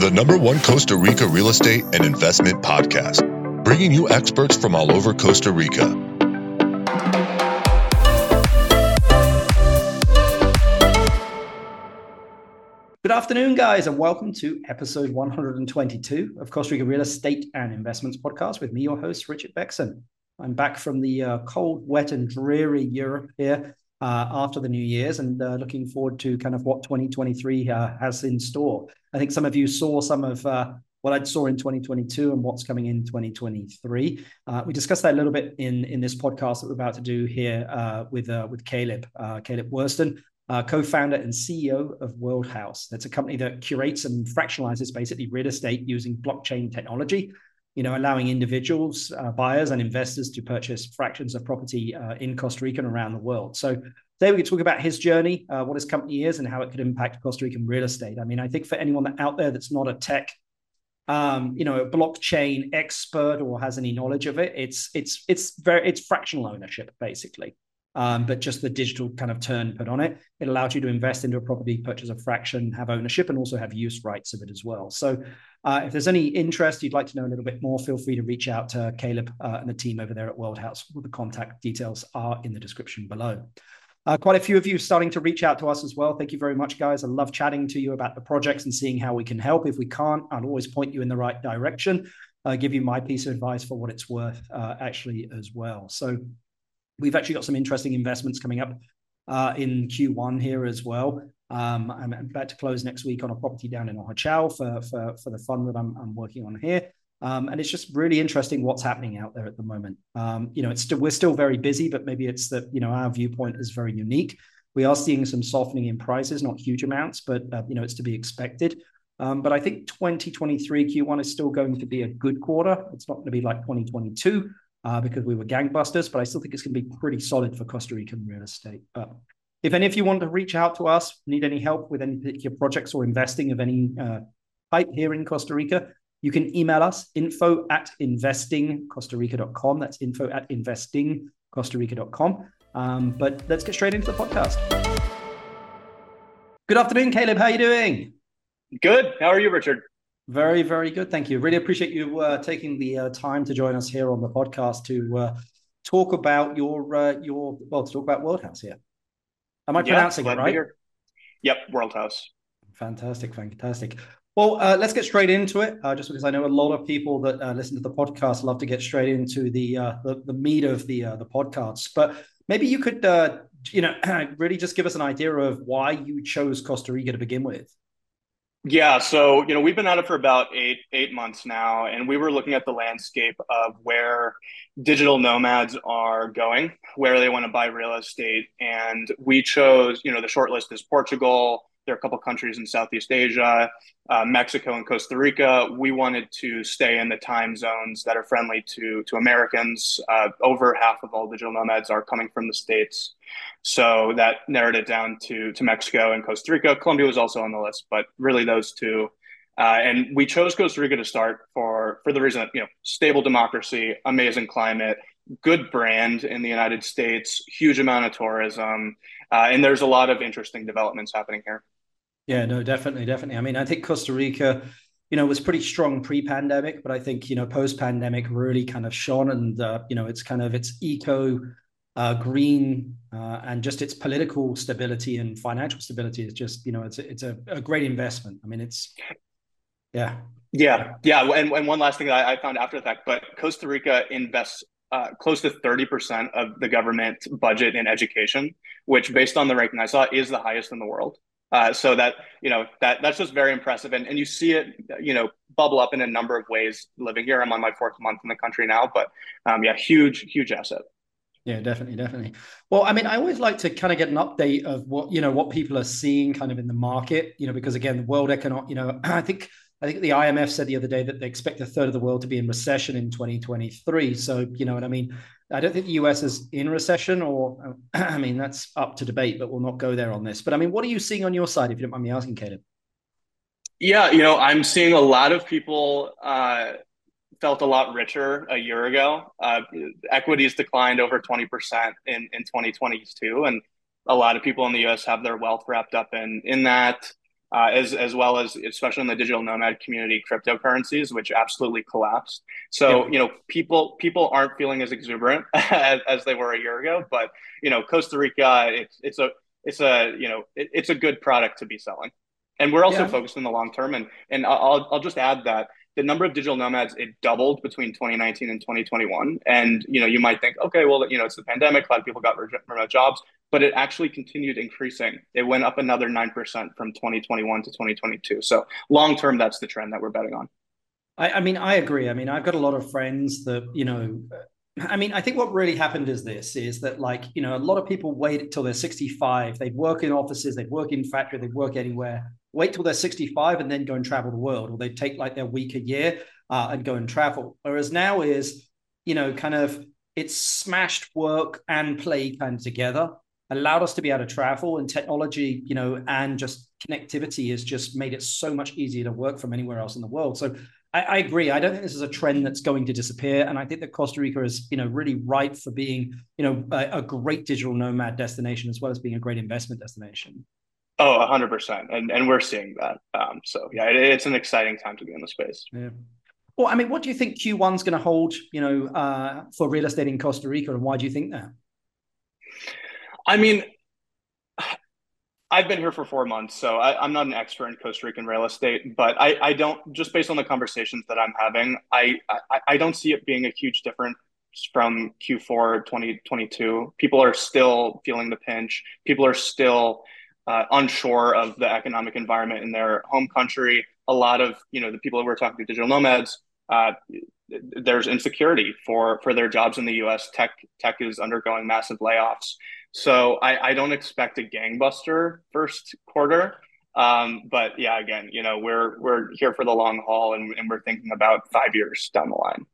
the number one Costa Rica real estate and investment podcast, bringing you experts from all over Costa Rica. Good afternoon, guys, and welcome to episode 122 of Costa Rica Real Estate and Investments Podcast with me, your host, Richard Bexon. I'm back from the uh, cold, wet, and dreary Europe here uh, after the New Year's and uh, looking forward to kind of what 2023 uh, has in store. I think some of you saw some of uh, what I saw in 2022 and what's coming in 2023. Uh, we discussed that a little bit in, in this podcast that we're about to do here with, with Caleb, Caleb Worston, uh, co-founder and CEO of World House. That's a company that curates and fractionalizes basically real estate using blockchain technology. You know, allowing individuals, uh, buyers, and investors to purchase fractions of property uh, in Costa Rica and around the world. So today we can talk about his journey, uh, what his company is, and how it could impact Costa Rican real estate. I mean, I think for anyone that out there that's not a tech um, you know, blockchain expert or has any knowledge of it. It's it's it's very it's fractional ownership basically um, but just the digital kind of turn put on it. It allows you to invest into a property, purchase a fraction, have ownership, and also have use rights of it as well. So, uh, if there's any interest, you'd like to know a little bit more, feel free to reach out to Caleb uh, and the team over there at World House. The contact details are in the description below. Uh, quite a few of you starting to reach out to us as well. Thank you very much, guys. I love chatting to you about the projects and seeing how we can help. If we can't, I'll always point you in the right direction. Uh, give you my piece of advice for what it's worth, uh, actually, as well. So, We've actually got some interesting investments coming up uh, in Q1 here as well. Um, I'm about to close next week on a property down in Ojochal for, for, for the fund that I'm, I'm working on here. Um, and it's just really interesting what's happening out there at the moment. Um, you know, it's still, we're still very busy, but maybe it's that, you know, our viewpoint is very unique. We are seeing some softening in prices, not huge amounts, but, uh, you know, it's to be expected. Um, but I think 2023 Q1 is still going to be a good quarter. It's not going to be like 2022, uh, because we were gangbusters, but I still think it's going to be pretty solid for Costa Rican real estate. But if any of you want to reach out to us, need any help with any particular projects or investing of any uh, type here in Costa Rica, you can email us info at investingcostarica.com. That's info at investingcostarica.com. Um, but let's get straight into the podcast. Good afternoon, Caleb. How are you doing? Good. How are you, Richard? Very, very good. Thank you. Really appreciate you uh, taking the uh, time to join us here on the podcast to uh, talk about your uh, your well to talk about World House here. Am I yeah, pronouncing it right? Yep, World House. Fantastic, fantastic. Well, uh, let's get straight into it. Uh, just because I know a lot of people that listen to the podcast love to get straight into the the, the, meat of the the podcasts. But maybe you could, you know, really just give us an idea of why you chose Costa Rica to begin with. Yeah, so you know we've been at it for about eight eight months now, and we were looking at the landscape of where digital nomads are going, where they want to buy real estate, and we chose you know the short list is Portugal, there are a couple countries in Southeast Asia, uh, Mexico, and Costa Rica. We wanted to stay in the time zones that are friendly to to Americans. Uh, over half of all digital nomads are coming from the states, so that narrowed it down to to Mexico and Costa Rica. Colombia was also on the list, but really those two. Uh, and we chose Costa Rica to start for for the reason that you know stable democracy, amazing climate, good brand in the United States, huge amount of tourism, uh, and there's a lot of interesting developments happening here. Yeah, no, definitely, definitely. I mean, I think Costa Rica, you know, was pretty strong pre-pandemic, but I think you know post-pandemic really kind of shone, and uh, you know, it's kind of its eco, uh, green, uh, and just its political stability and financial stability is just you know, it's a, it's a, a great investment. I mean, it's yeah. Yeah, yeah, and, and one last thing that I, found after the fact, but Costa Rica invests uh, close to 30% of the government budget in education, which, based on the ranking I saw, is the highest in the world. Uh, so that you know that that's just very impressive, and and you see it you know bubble up in a number of ways. Living here, I'm on my fourth month in the country now, but um, yeah, huge huge asset. Yeah, definitely, definitely. Well, I mean, I always like to kind of get an update of what you know what people are seeing kind of in the market, you know, because again, the world economic, you know, I think I think the IMF said the other day that they expect a third of the world to be in recession in 2023. So, you know what I mean? I don't think the US is in recession, or I mean, that's up to debate, but we'll not go there on this. But I mean, what are you seeing on your side, if you don't mind me asking, Caleb? Yeah, you know, I'm seeing a lot of people uh, felt a lot richer a year ago. Uh, equities declined over 20% in, in 2022. And a lot of people in the US have their wealth wrapped up in, in that. uh, as as well as especially in the digital nomad community, cryptocurrencies, which absolutely collapsed. So yeah. you know, people people aren't feeling as exuberant as, as, they were a year ago. But you know, Costa Rica, it's it's a it's a you know it, it's a good product to be selling, and we're also yeah. focused in the long term. And and I'll I'll just add that the number of digital nomads it doubled between 2019 and 2021 and you know you might think okay well you know it's the pandemic a lot of people got remote jobs but it actually continued increasing. It went up another 9% from 2021 to 2022 so long term that's the trend that we're betting on. I, I mean i agree. I mean i've got a lot of friends that you know I mean, I think what really happened is this is that, like, you know, a lot of people wait until they're 65. They'd work in offices, they'd work in factory, they'd work anywhere, wait till they're 65 and then go and travel the world, or they'd take like their week a year uh, and go and travel. Whereas now is, you know, kind of it's smashed work and play kind of together, allowed us to be able to travel and technology, you know, and just connectivity has just made it so much easier to work from anywhere else in the world. So I, I, agree. I don't think this is a trend that's going to disappear, and I think that Costa Rica is, you know, really ripe for being, you know, a, a great digital nomad destination as well as being a great investment destination. Oh, hundred percent, and and we're seeing that. Um, so yeah, it, it's an exciting time to be in the space. Yeah. Well, I mean, what do you think Q1 is going to hold? You know, uh, for real estate in Costa Rica, and why do you think that? I mean, I've been here for four months, so I, am not an expert in Costa Rican real estate, but I, I, don't just based on the conversations that I'm having, I, I, I don't see it being a huge difference from Q4 2022. People are still feeling the pinch. People are still uh, unsure of the economic environment in their home country. A lot of you know the people that we're talking to, digital nomads. Uh, there's insecurity for for their jobs in the U.S. Tech tech is undergoing massive layoffs. So I, I don't expect a gangbuster first quarter. Um, but yeah, again, you know, we're we're here for the long haul and, and we're thinking about five years down the line.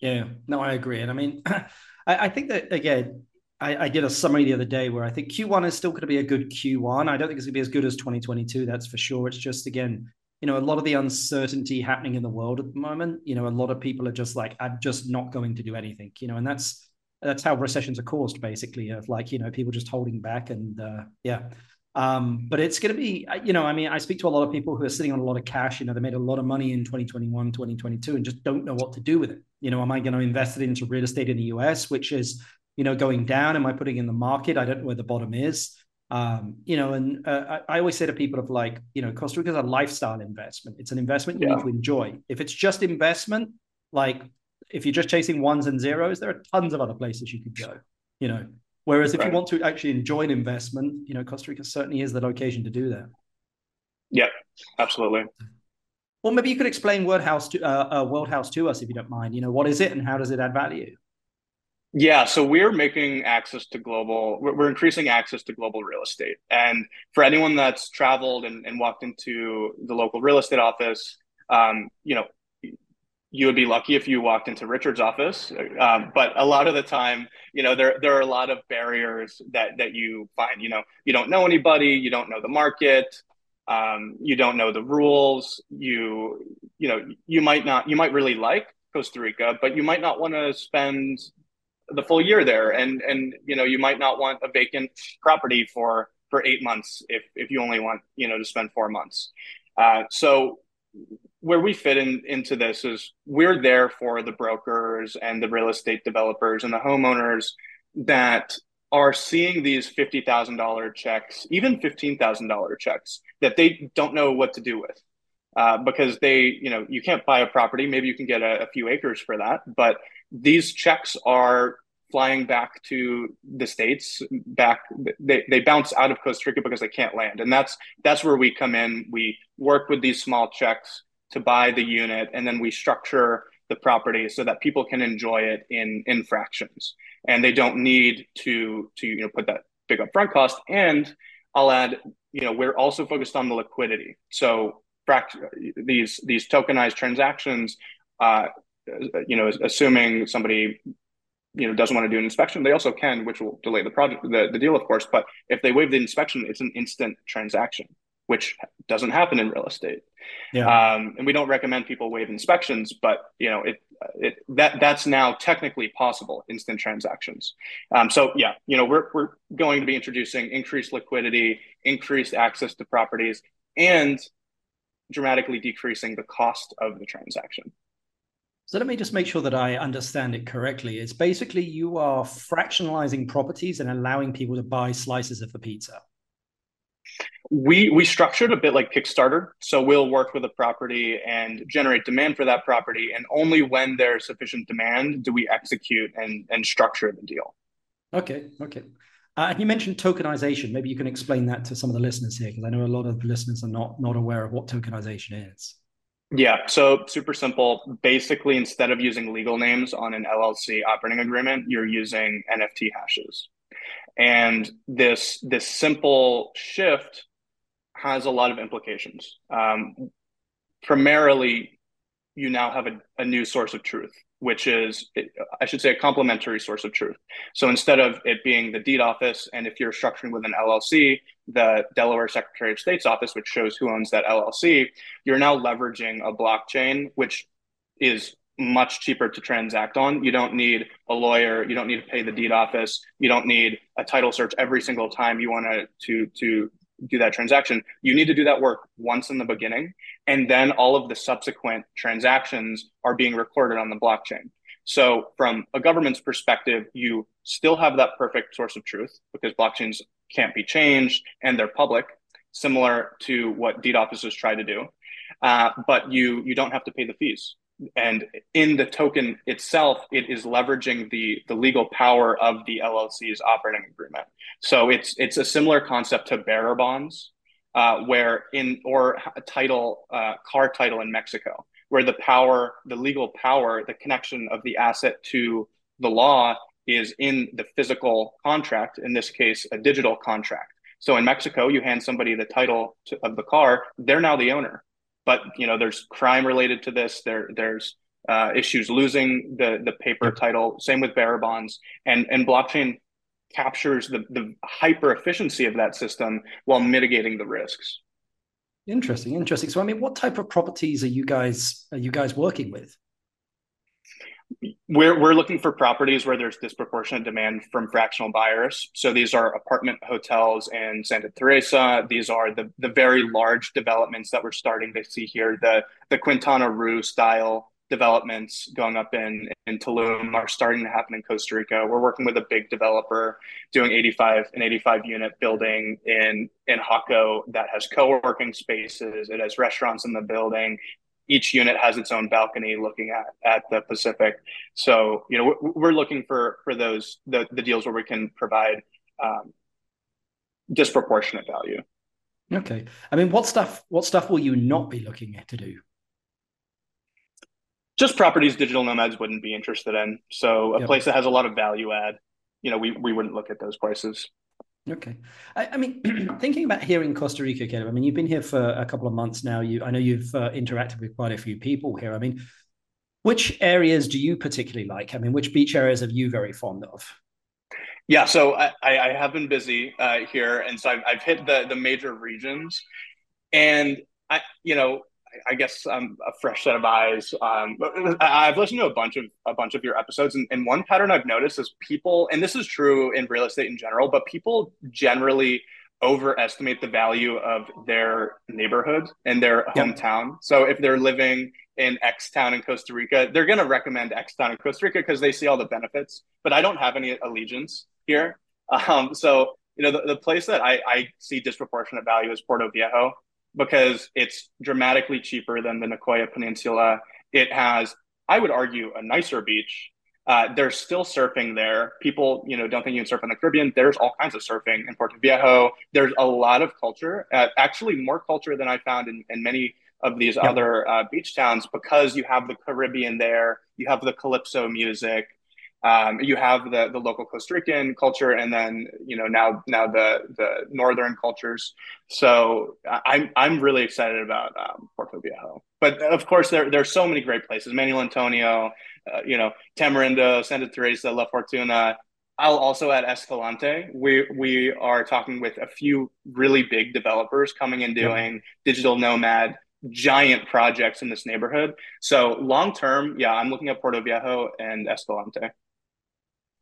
Yeah, no, I agree. And I mean, I, I think that again, I, I, did a summary the other day where I think Q1 is still going to be a good Q1. I don't think it's going to be as good as 2022. That's for sure. It's just again, you know, a lot of the uncertainty happening in the world at the moment. You know, a lot of people are just like, I'm just not going to do anything. You know, and that's that's how recessions are caused basically of like you know people just holding back and uh, yeah um, but it's going to be you know i mean i speak to a lot of people who are sitting on a lot of cash you know they made a lot of money in 2021 2022 and just don't know what to do with it you know am i going to invest it into real estate in the us which is you know going down am i putting in the market i don't know where the bottom is um, you know and uh, I, I, always say to people of like you know costa rica is a lifestyle investment it's an investment you yeah. need to enjoy if it's just investment like if you're just chasing ones and zeros, there are tons of other places you could go. You know, whereas if right. you want to actually enjoy an investment, you know, Costa Rica certainly is the location to do that. Yeah, absolutely. Well, maybe you could explain World House to uh, uh, World House to us if you don't mind. You know, what is it and how does it add value? Yeah, so we're making access to global, we're increasing access to global real estate. And for anyone that's traveled and, and walked into the local real estate office, um, you know, you would be lucky if you walked into Richard's office. Um, but a lot of the time, you know, there there are a lot of barriers that that you find. You know, you don't know anybody, you don't know the market, um, you don't know the rules. You you know, you might not, you might really like Costa Rica, but you might not want to spend the full year there, and and you know, you might not want a vacant property for for eight months if if you only want you know to spend four months. Uh, so where we fit in into this is we're there for the brokers and the real estate developers and the homeowners that are seeing these $50,000 checks, even $15,000 checks that they don't know what to do with. Uh, because they, you know, you can't buy a property. Maybe you can get a, a few acres for that, but these checks are flying back to the states back they, they bounce out of costa rica because they can't land. And that's that's where we come in. We work with these small checks to buy the unit and then we structure the property so that people can enjoy it in in fractions. And they don't need to to you know put that big upfront cost. And i'll add you know we're also focused on the liquidity. So these these tokenized transactions uh, you know assuming somebody you know doesn't want to do an inspection they also can which will delay the project the, the deal of course but if they waive the inspection it's an instant transaction which doesn't happen in real estate. Yeah. Um, and we don't recommend people waive inspections, but you know it, it that that's now technically possible instant transactions. Um, so yeah, you know we're we're going to be introducing increased liquidity, increased access to properties, and dramatically decreasing the cost of the transaction. So let me just make sure that I understand it correctly. It's basically you are fractionalizing properties and allowing people to buy slices of the pizza. We we structured a bit like Kickstarter, so we'll work with a property and generate demand for that property, and only when there's sufficient demand do we execute and and structure the deal. Okay, okay. Uh, and you mentioned tokenization. Maybe you can explain that to some of the listeners here, because I know a lot of listeners are not not aware of what tokenization is. Yeah, so super simple. Basically, instead of using legal names on an LLC operating agreement, you're using NFT hashes. And this this simple shift has a lot of implications. Um, primarily, you now have a, a new source of truth which is, I should say, a complementary source of truth. So instead of it being the deed office, and if you're structuring with an LLC, the Delaware Secretary of State's office, which shows who owns that LLC, you're now leveraging a blockchain, which is much cheaper to transact on. You don't need a lawyer. You don't need to pay the deed office. You don't need a title search every single time you want to to to do that transaction. You need to do that work once in the beginning, and then all of the subsequent transactions are being recorded on the blockchain. So, from a government's perspective, you still have that perfect source of truth because blockchains can't be changed and they're public, similar to what deed offices try to do. Uh, but you you don't have to pay the fees and in the token itself it is leveraging the the legal power of the llc's operating agreement. So it's it's a similar concept to bearer bonds uh, where in or title uh, car title in mexico where the power the legal power the connection of the asset to the law is in the physical contract in this case a digital contract. So in mexico you hand somebody the title to, of the car they're now the owner but you know there's crime related to this. There there's uh, issues losing the the paper title. Same with bearer bonds. And and blockchain captures the the hyper efficiency of that system while mitigating the risks. Interesting interesting. So i mean what type of properties are you guys are you guys working with we're, we're looking for properties where there's disproportionate demand from fractional buyers. So these are apartment hotels in Santa Teresa. These are the, the very large developments that we're starting to see here. The, the Quintana Roo style developments going up in, in Tulum are starting to happen in Costa Rica. We're working with a big developer doing 85 an 85 unit building in in Jaco that has co-working spaces. It has restaurants in the building each unit has its own balcony looking at, at the Pacific. So, you know, we're, we're looking for, for those, the, the deals where we can provide um, disproportionate value. Okay. I mean, what stuff, what stuff will you not be looking at to do? Just properties digital nomads wouldn't be interested in. So a yep. place that has a lot of value add, you know, we, we wouldn't look at those places. Okay. I, I, mean, thinking about here in Costa Rica, Caleb, I mean, you've been here for a couple of months now. You, I know you've uh, interacted with quite a few people here. I mean, which areas do you particularly like? I mean, which beach areas are you very fond of? Yeah, so I, I have been busy uh, here, and so I've, I've hit the the major regions, and I, you know, I guess um, a fresh set of eyes. Um, I've listened to a bunch of a bunch of your episodes, and, and one pattern I've noticed is people, and this is true in real estate in general, but people generally overestimate the value of their neighborhood and their hometown. So if they're living in X town in Costa Rica, they're going to recommend X town in Costa Rica because they see all the benefits. But I don't have any allegiance here. Um, so you know, the, the place that I, I see disproportionate value is Puerto Viejo because it's dramatically cheaper than the Nicoya Peninsula. It has, I would argue, a nicer beach. Uh, there's still surfing there. People, you know, don't think you can surf in the Caribbean. There's all kinds of surfing in Puerto Viejo. There's a lot of culture, uh, actually more culture than I found in, in many of these yeah. other uh, beach towns because you have the Caribbean there. You have the calypso music. Um, you have the the local Costa Rican culture, and then you know now now the the northern cultures. So I'm I'm really excited about um, Puerto Viejo. But of course, there there's so many great places: Manuel Antonio, uh, you know, Tamarindo, Santa Teresa, La Fortuna. I'll also add Escalante. We we are talking with a few really big developers coming and doing digital nomad giant projects in this neighborhood. So long term, yeah, I'm looking at Puerto Viejo and Escalante.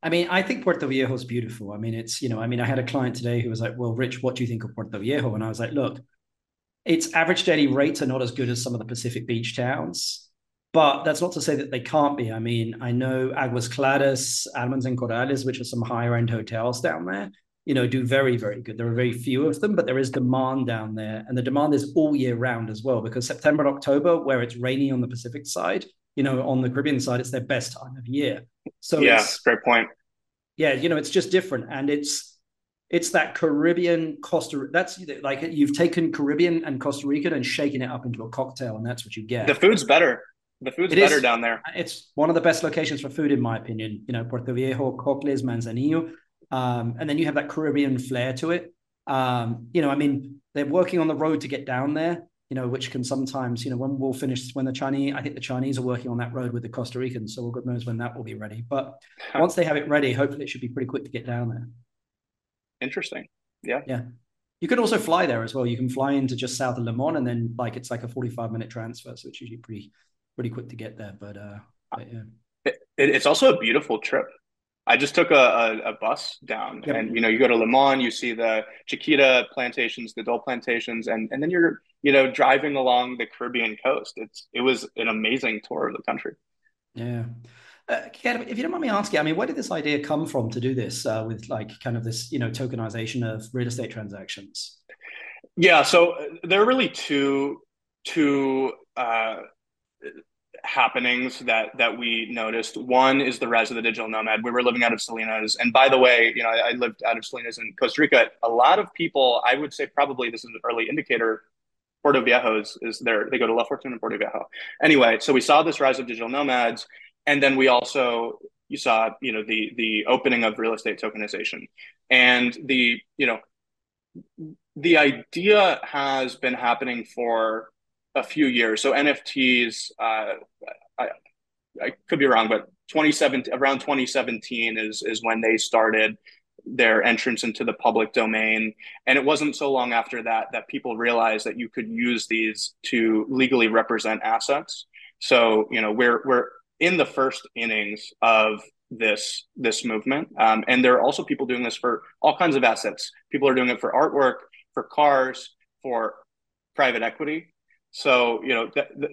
I mean, I think Puerto Viejo is beautiful. I mean, it's, you know, I mean, I had a client today who was like, well, Rich, what do you think of Puerto Viejo? And I was like, look, its average daily rates are not as good as some of the Pacific Beach towns. But that's not to say that they can't be. I mean, I know Aguas Claras, Almonds and Corals, which are some higher end hotels down there, you know, do very, very good. There are very few of them, but there is demand down there. And the demand is all year round as well, because September and October, where it's rainy on the Pacific side, you know, on the Caribbean side, it's their best time of year. So yeah, great point. Yeah, you know, it's just different. And it's it's that Caribbean Costa. That's like you've taken Caribbean and Costa Rica and shaken it up into a cocktail, and that's what you get. The food's better. The food's it better is, down there. It's one of the best locations for food, in my opinion. You know, Puerto Viejo, Cocles, Manzanillo, um, and then you have that Caribbean flair to it. Um, you know, I mean, they're working on the road to get down there. You know, which can sometimes, you know, when we'll finish, when the Chinese, I think the Chinese are working on that road with the Costa Ricans, so God knows when that will be ready. But once they have it ready, hopefully it should be pretty quick to get down there. Interesting. Yeah. Yeah. You can also fly there as well. You can fly into just south of Limon, and then like it's like a forty-five minute transfer, so it's usually pretty pretty quick to get there. But, uh, but yeah, it, it's also a beautiful trip. I just took a, a, a bus down, yep. and you know, you go to Limon, you see the Chiquita plantations, the Dole plantations, and and then you're you know driving along the Caribbean coast. It's it was an amazing tour of the country. Yeah. Uh, if you don't mind me asking, I mean, where did this idea come from to do this uh, with like kind of this, you know, tokenization of real estate transactions? Yeah, so uh, there are really two two uh, happenings that that we noticed. One is the rise of the digital nomad. We were living out of Salinas, and by the way, you know, I, I lived out of Salinas in Costa Rica. A lot of people, I would say, probably this is an early indicator. Puerto Viejo is, is there. They go to La Fortuna and Puerto Viejo. Anyway, so we saw this rise of digital nomads, and then we also you saw you know the the opening of real estate tokenization, and the you know the idea has been happening for a few years. So NFTs, uh, I, I could be wrong, but 2017 around 2017 is is when they started their entrance into the public domain. And it wasn't so long after that that people realized that you could use these to legally represent assets. So you know we're we're in the first innings of this this movement. Um, and there are also people doing this for all kinds of assets. People are doing it for artwork for cars for private equity. So, you know, the, the,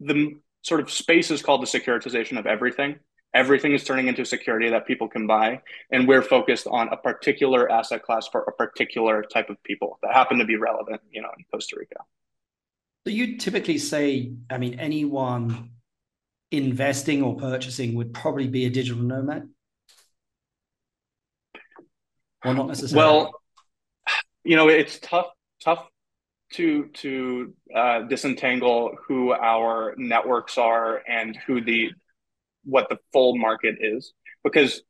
the sort of space is called the securitization of everything. Everything is turning into security that people can buy. And we're focused on a particular asset class for a particular type of people that happen to be relevant, you know, in Costa Rica. So you typically say, I mean, anyone investing or purchasing would probably be a digital nomad? Or not necessarily? Well, you know, it's tough, tough to to uh, disentangle who our networks are and who the what the full market is because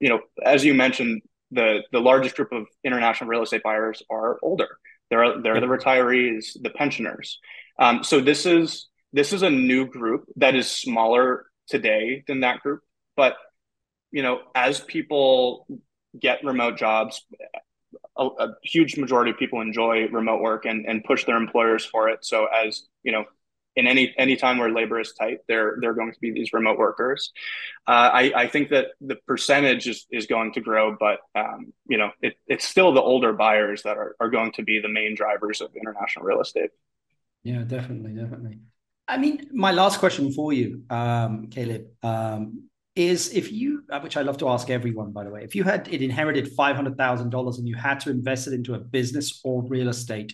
you know as you mentioned the the largest group of international real estate buyers are older. They're they're the retirees the pensioners. Um, so this is this is a new group that is smaller today than that group but you know as people get remote jobs a, a, huge majority of people enjoy remote work and, and push their employers for it. So as you know, in any any time where labor is tight, there there are going to be these remote workers. Uh, I, I think that the percentage is, is going to grow, but um, you know it, it's still the older buyers that are, are going to be the main drivers of international real estate. Yeah, definitely, definitely. I mean, my last question for you, um, Caleb. Um, is if you, uh, which I love to ask everyone, by the way, if you had it inherited five hundred thousand dollars and you had to invest it into a business or real estate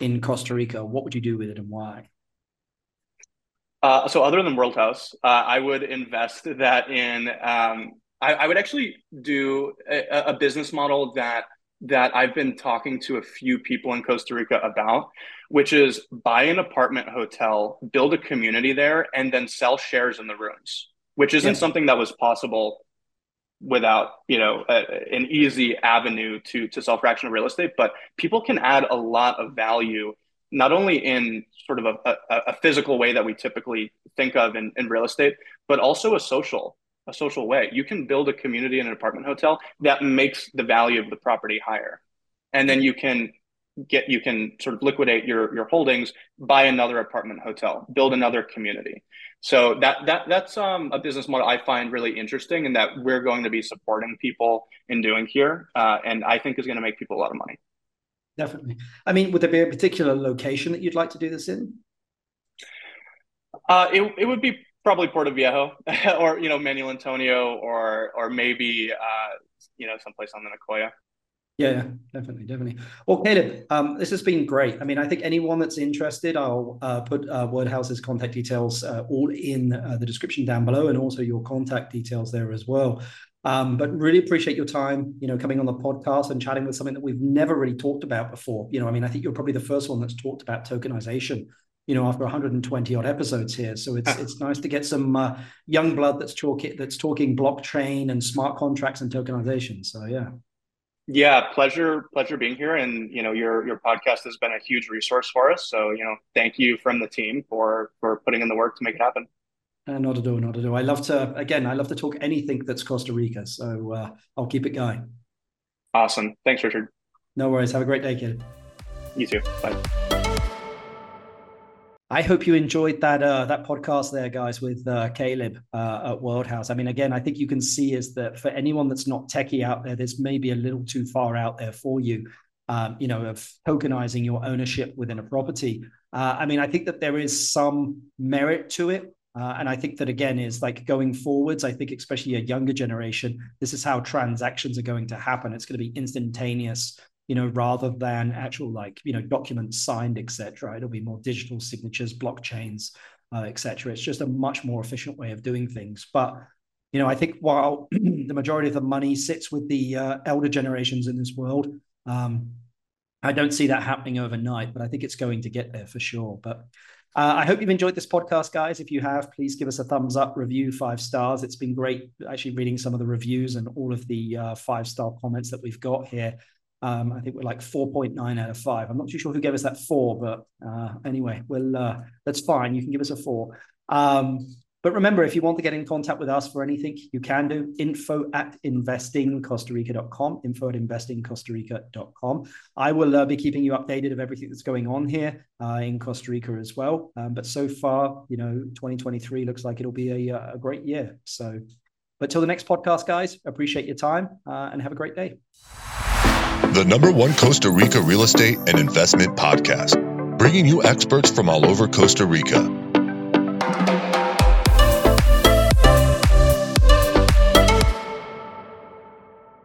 in Costa Rica, what would you do with it and why? Uh, so, other than World House, uh, I would invest that in. Um, I, I, would actually do a, a business model that that I've been talking to a few people in Costa Rica about, which is buy an apartment hotel, build a community there, and then sell shares in the rooms which isn't yeah. something that was possible without you know a, an easy avenue to to sell fractional real estate but people can add a lot of value not only in sort of a, a, a physical way that we typically think of in, in real estate but also a social a social way. You can build a community in an apartment hotel that makes the value of the property higher. And then you can get you can sort of liquidate your your holdings buy another apartment hotel build another community. So that that that's um, a business model I find really interesting, and that we're going to be supporting people in doing here, uh, and I think is going to make people a lot of money. Definitely. I mean, would there be a particular location that you'd like to do this in? Uh, it it would be probably Puerto Viejo or you know Manuel Antonio or or maybe uh, you know someplace on the Nicoya. Yeah, yeah, definitely, definitely. Well, Caleb, um, this has been great. I mean, I think anyone that's interested, I'll uh, put uh, World House's contact details uh, all in uh, the description down below, and also your contact details there as well. Um, but really appreciate your time, you know, coming on the podcast and chatting with something that we've never really talked about before. You know, I mean, I think you're probably the first one that's talked about tokenization. You know, after 120 odd episodes here, so it's it's nice to get some uh, young blood that's talking that's talking blockchain and smart contracts and tokenization. So yeah. Yeah, pleasure, pleasure being here. And you know, your your podcast has been a huge resource for us. So you know, thank you from the team for for putting in the work to make it happen. Uh, not at all, not at all. I love to again. I love to talk anything that's Costa Rica. So uh, I'll keep it going. Awesome. Thanks, Richard. No worries. Have a great day, kid. You too. Bye. I hope you enjoyed that uh, that podcast there, guys, with uh, Caleb uh, at World House. I mean, again, I think you can see is that for anyone that's not techie out there, this may be a little too far out there for you. Um, you know, of tokenizing your ownership within a property. Uh, I mean, I think that there is some merit to it. Uh, and I think that again is like going forwards. I think especially a younger generation, this is how transactions are going to happen. It's going to be instantaneous you know, rather than actual like, you know, documents signed, etc. It'll be more digital signatures, blockchains, uh, etc. It's just a much more efficient way of doing things. But you know, I think while the majority of the money sits with the uh, elder generations in this world, um, I don't see that happening overnight. But I think it's going to get there for sure. But uh, I hope you've enjoyed this podcast, guys. If you have, please give us a thumbs up, review five stars. It's been great actually reading some of the reviews and all of the uh, five star comments that we've got here. Um, I think we're like 4.9 out of five. I'm not too sure who gave us that four, but uh, anyway, well, uh, that's fine. You can give us a four. Um, but remember, if you want to get in contact with us for anything, you can do info at investingcostarica.com, info at investingcostarica.com. I will uh, be keeping you updated of everything that's going on here uh, in Costa Rica as well. Um, but so far, you know, 2023 looks like it'll be a, a great year. So, but till the next podcast, guys, appreciate your time uh, and have a great day the number one Costa Rica real estate and investment podcast, bringing you experts from all over Costa Rica